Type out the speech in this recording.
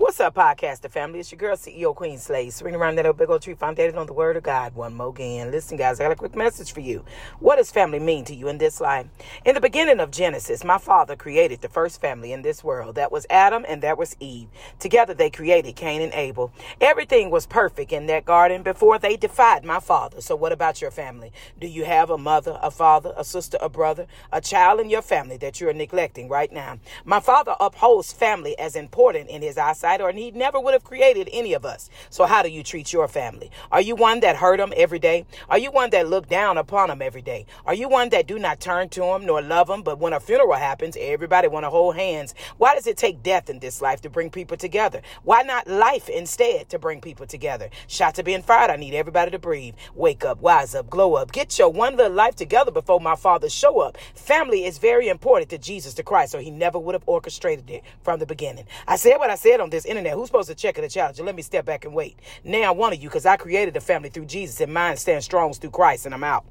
What's up, podcaster family? It's your girl, CEO Qween Slayz, swinging around that old big old tree founded on the word of God. One more again. Listen, guys, I got a quick message for you. What does family mean to you in this life? In the beginning of Genesis, my father created the first family in this world. That was Adam and that was Eve. Together they created Cain and Abel. Everything was perfect in that garden before they defied my father. So what about your family? Do you have a mother, a father, a sister, a brother, a child in your family that you're neglecting right now? My father upholds family as important in his eyesight or he never would have created any of us. So how do you treat your family? Are you one that hurt them every day? Are you one that look down upon them every day? Are you one that do not turn to them nor love them? But when a funeral happens, everybody want to hold hands. Why does it take death in this life to bring people together? Why not life instead to bring people together? Shots are being fired. I need everybody to breathe. Wake up, wise up, glow up. Get your one little life together before my father show up. Family is very important to Jesus the Christ, so he never would have orchestrated it from the beginning. I said what I said on this internet. Who's supposed to check it a challenge? Let me step back and wait. Now, one of you, because I created a family through Jesus, and mine stands strong through Christ, and I'm out.